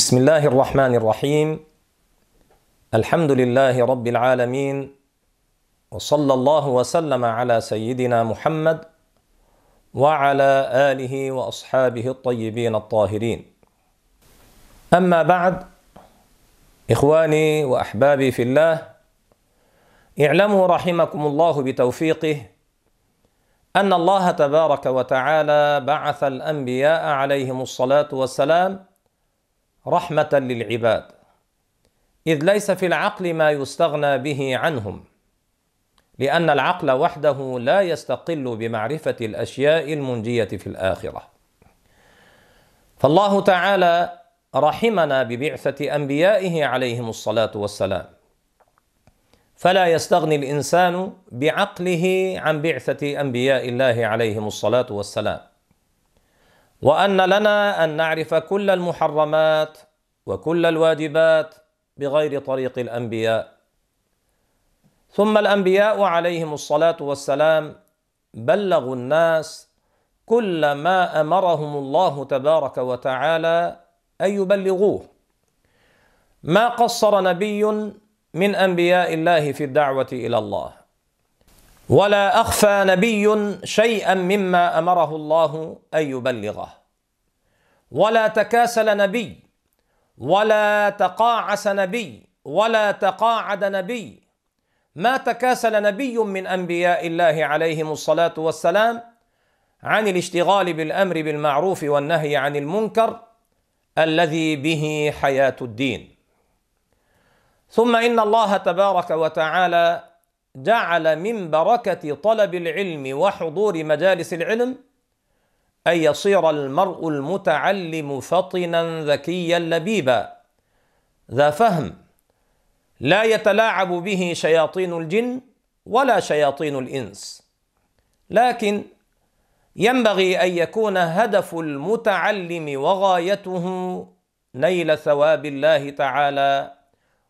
بسم الله الرحمن الرحيم الحمد لله رب العالمين وصلى الله وسلم على سيدنا محمد وعلى اله واصحابه الطيبين الطاهرين اما بعد اخواني واحبابي في الله اعلموا رحمكم الله بتوفيقه ان الله تبارك وتعالى بعث الانبياء عليهم الصلاه والسلام رحمة للعباد. إذ ليس في العقل ما يستغنى به عنهم لأن العقل وحده لا يستقل بمعرفة الأشياء المنجية في الآخرة. فالله تعالى رحمنا ببعثة أنبيائه عليهم الصلاة والسلام. فلا يستغني الإنسان بعقله عن بعثة أنبياء الله عليهم الصلاة والسلام. وأن لنا أن نعرف كل المحرمات وكل الواجبات بغير طريق الأنبياء. ثم الأنبياء عليهم الصلاة والسلام بلغوا الناس كل ما أمرهم الله تبارك وتعالى أن يبلغوه. ما قصر نبي من أنبياء الله في الدعوة إلى الله. ولا أخفى نبي شيئا مما أمره الله أن يبلغه. ولا تكاسل نبي ولا تقاعس نبي ولا تقاعد نبي. ما تكاسل نبي من أنبياء الله عليهم الصلاة والسلام عن الاشتغال بالأمر بالمعروف والنهي عن المنكر الذي به حياة الدين. ثم إن الله تبارك وتعالى جعل من بركة طلب العلم وحضور مجالس العلم أن يصير المرء المتعلم فطنا ذكيا لبيبا. ذا فهم. لا يتلاعب به شياطين الجن ولا شياطين الإنس. لكن ينبغي أن يكون هدف المتعلم وغايته نيل ثواب الله تعالى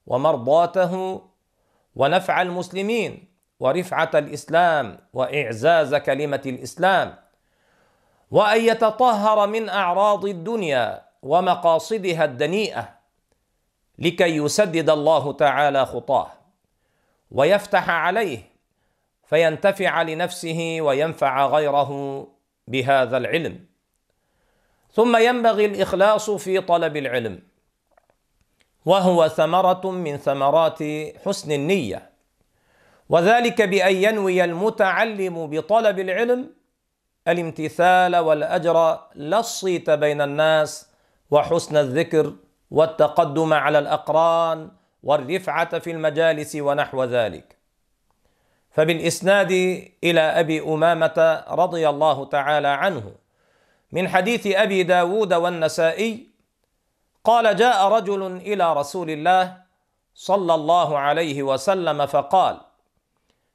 ومرضاته ونفع المسلمين ورفعة الإسلام وإعزاز كلمة الإسلام وأن يتطهر من أعراض الدنيا ومقاصدها الدنيئة لكي يسدد الله تعالى خطاه ويفتح عليه فينتفع لنفسه وينفع غيره بهذا العلم. ثم ينبغي الإخلاص في طلب العلم. وهو ثمرة من ثمرات حسن النية. وذلك بأن ينوي المتعلم بطلب العلم الامتثال والأجر لا الصيت بين الناس وحسن الذكر والتقدم على الأقران والرفعة في المجالس ونحو ذلك. فبالإسناد إلى أبي أمامة رضي الله تعالى عنه. من حديث أبي داود والنسائي قال جاء رجل إلى رسول الله صلى الله عليه وسلم فقال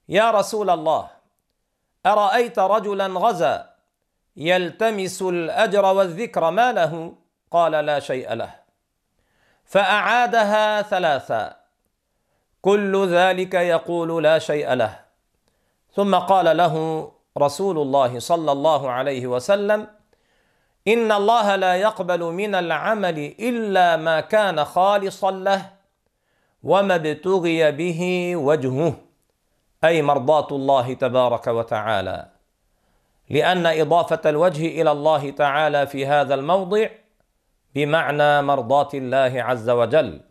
يا رسول الله أرأيت رجلا غزا يلتمس الأجر والذكر ما له؟ قال لا شيء له. فأعادها ثلاثا. كل ذلك يقول لا شيء له. ثم قال له رسول الله صلى الله عليه وسلم ان الله لا يقبل من العمل الا ما كان خالصا له وما ابتغي به وجهه أي مرضاه الله تبارك وتعالى. لأن اضافه الوجه إلى الله تعالى في هذا الموضع بمعنى مرضاه الله عز وجل.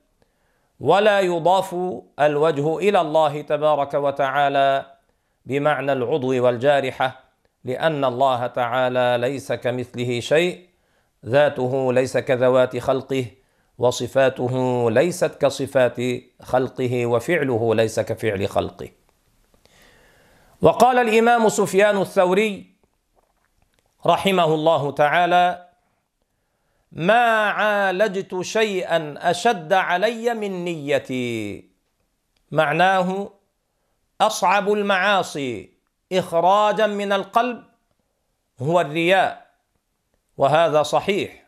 ولا يضاف الوجه إلى الله تبارك وتعالى بمعنى العضو والجارحه لأن الله تعالى ليس كمثله شيء ذاته ليس كذوات خلقه وصفاته ليست كصفات خلقه وفعله ليس كفعل خلقه. وقال الإمام سفيان الثوري رحمه الله تعالى ما عالجت شيئا أشد علي من نيتي معناه أصعب المعاصي. إخراجا من القلب هو الرياء وهذا صحيح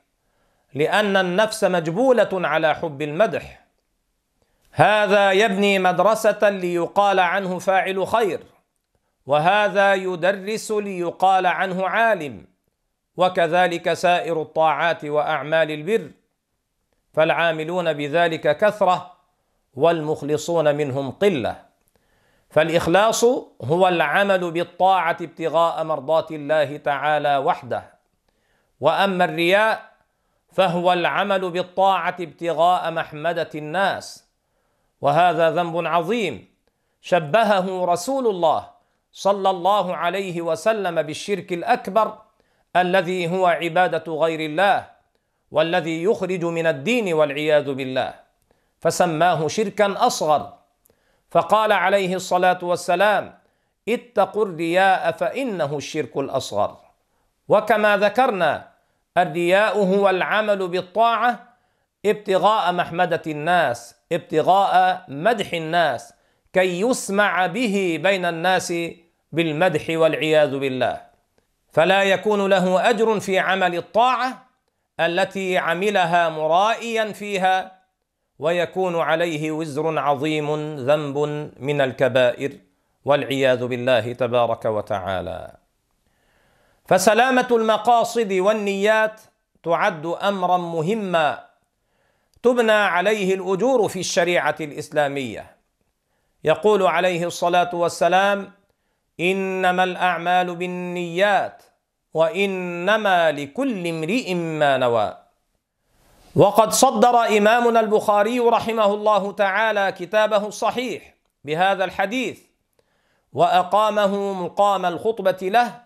لأن النفس مجبولة على حب المدح. هذا يبني مدرسة ليقال عنه فاعل خير وهذا يدرس ليقال عنه عالم وكذلك سائر الطاعات وأعمال البر. فالعاملون بذلك كثرة والمخلصون منهم قلة. فالإخلاص هو العمل بالطاعة ابتغاء مرضات الله تعالى وحده. وأما الرياء فهو العمل بالطاعة ابتغاء محمدة الناس. وهذا ذنب عظيم. شبهه رسول الله صلى الله عليه وسلم بالشرك الأكبر الذي هو عبادة غير الله والذي يخرج من الدين والعياذ بالله. فسماه شركا أصغر. فقال عليه الصلاة والسلام اتقوا الرياء فإنه الشرك الأصغر. وكما ذكرنا الرياء هو العمل بالطاعة ابتغاء محمدة الناس ابتغاء مدح الناس كي يسمع به بين الناس بالمدح والعياذ بالله. فلا يكون له أجر في عمل الطاعة التي عملها مرائيا فيها ويكون عليه وزر عظيم ذنب من الكبائر والعياذ بالله تبارك وتعالى. فسلامة المقاصد والنيات تعد أمرا مهما تبنى عليه الأجور في الشريعة الإسلامية. يقول عليه الصلاة والسلام إنما الأعمال بالنيات وإنما لكل امرئ ما نوى. وقد صدر إمامنا البخاري رحمه الله تعالى كتابه الصحيح بهذا الحديث وأقامه مقام الخطبة له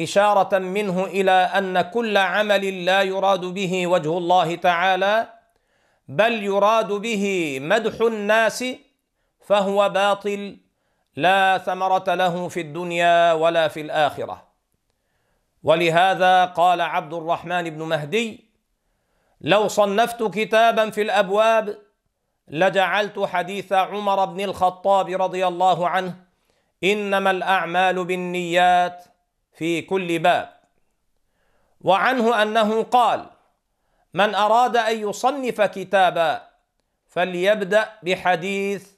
إشارة منه إلى أن كل عمل لا يراد به وجه الله تعالى بل يراد به مدح الناس فهو باطل لا ثمرة له في الدنيا ولا في الآخرة. ولهذا قال عبد الرحمن بن مهدي لو صنفت كتابا في الأبواب لجعلت حديث عمر بن الخطاب رضي الله عنه إنما الأعمال بالنيات في كل باب. وعنه أنه قال من أراد أن يصنف كتابا فليبدأ بحديث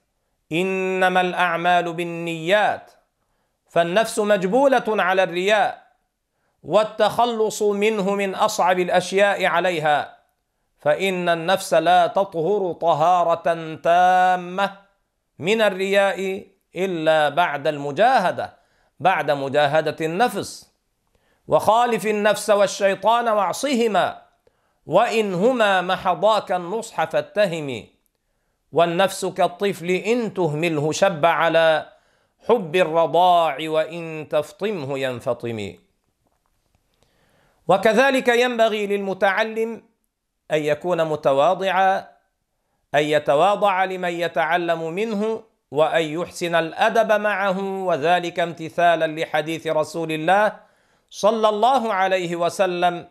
إنما الأعمال بالنيات فالنفس مجبولة على الرياء والتخلص منه من أصعب الأشياء عليها فإن النفس لا تطهر طهارة تامة من الرياء إلا بعد المجاهدة بعد مجاهدة النفس. وخالف النفس والشيطان واعصهما وإن هما محضاك النصح فاتهم. والنفس كالطفل إن تهمله شب على حب الرضاع وإن تفطمه ينفطم. وكذلك ينبغي للمتعلم أن يكون متواضعا أن يتواضع لمن يتعلم منه وأن يحسن الأدب معه وذلك امتثالا لحديث رسول الله صلى الله عليه وسلم.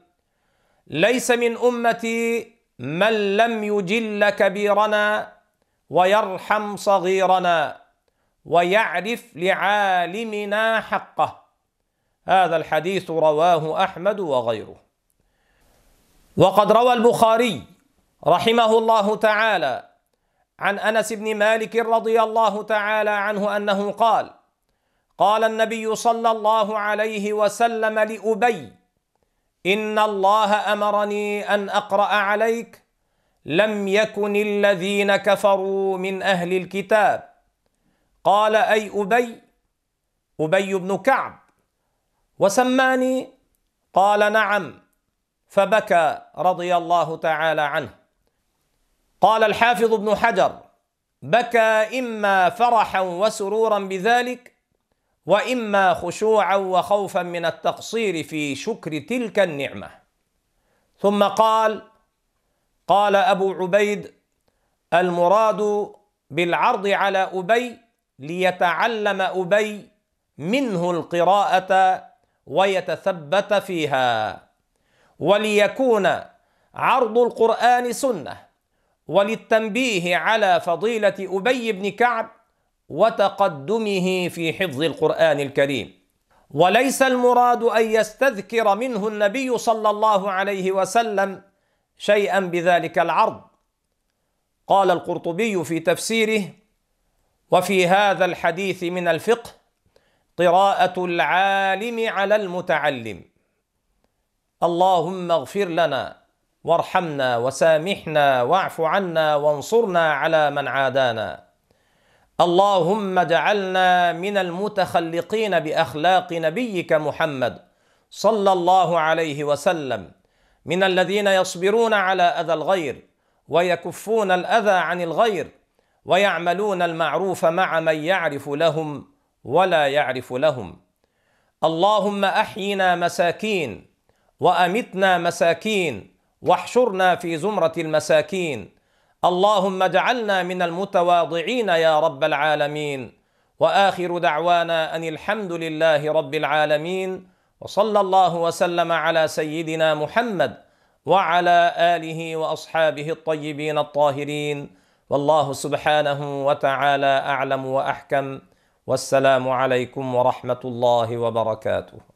ليس من أمتي من لم يجل كبيرنا ويرحم صغيرنا ويعرف لعالمنا حقه. هذا الحديث رواه أحمد وغيره. وقد روى البخاري رحمه الله تعالى عن أنس بن مالك رضي الله تعالى عنه أنه قال قال النبي صلى الله عليه وسلم لأبي إن الله أمرني أن أقرأ عليك لم يكن الذين كفروا من أهل الكتاب. قال أي أبي؟ أبي بن كعب. وسماني؟ قال نعم. فبكى رضي الله تعالى عنه. قال الحافظ ابن حجر بكى إما فرحا وسرورا بذلك وإما خشوعا وخوفا من التقصير في شكر تلك النعمة. ثم قال قال أبو عبيد المراد بالعرض على أبي ليتعلم أبي منه القراءة ويتثبت فيها. وليكون عرض القرآن سنة وللتنبيه على فضيلة أبي بن كعب وتقدمه في حفظ القرآن الكريم. وليس المراد أن يستذكر منه النبي صلى الله عليه وسلم شيئا بذلك العرض. قال القرطبي في تفسيره وفي هذا الحديث من الفقه قراءة العالم على المتعلم. اللهم اغفر لنا وارحمنا وسامحنا واعف عنا وانصرنا على من عادانا. اللهم اجعلنا من المتخلقين بأخلاق نبيك محمد صلى الله عليه وسلم. من الذين يصبرون على أذى الغير ويكفون الأذى عن الغير ويعملون المعروف مع من يعرف لهم ولا يعرف لهم. اللهم أحينا مساكين وأمتنا مساكين واحشرنا في زمرة المساكين. اللهم اجعلنا من المتواضعين يا رب العالمين. وآخر دعوانا أن الحمد لله رب العالمين. وصلى الله وسلم على سيدنا محمد وعلى آله وأصحابه الطيبين الطاهرين. والله سبحانه وتعالى أعلم وأحكم. والسلام عليكم ورحمة الله وبركاته.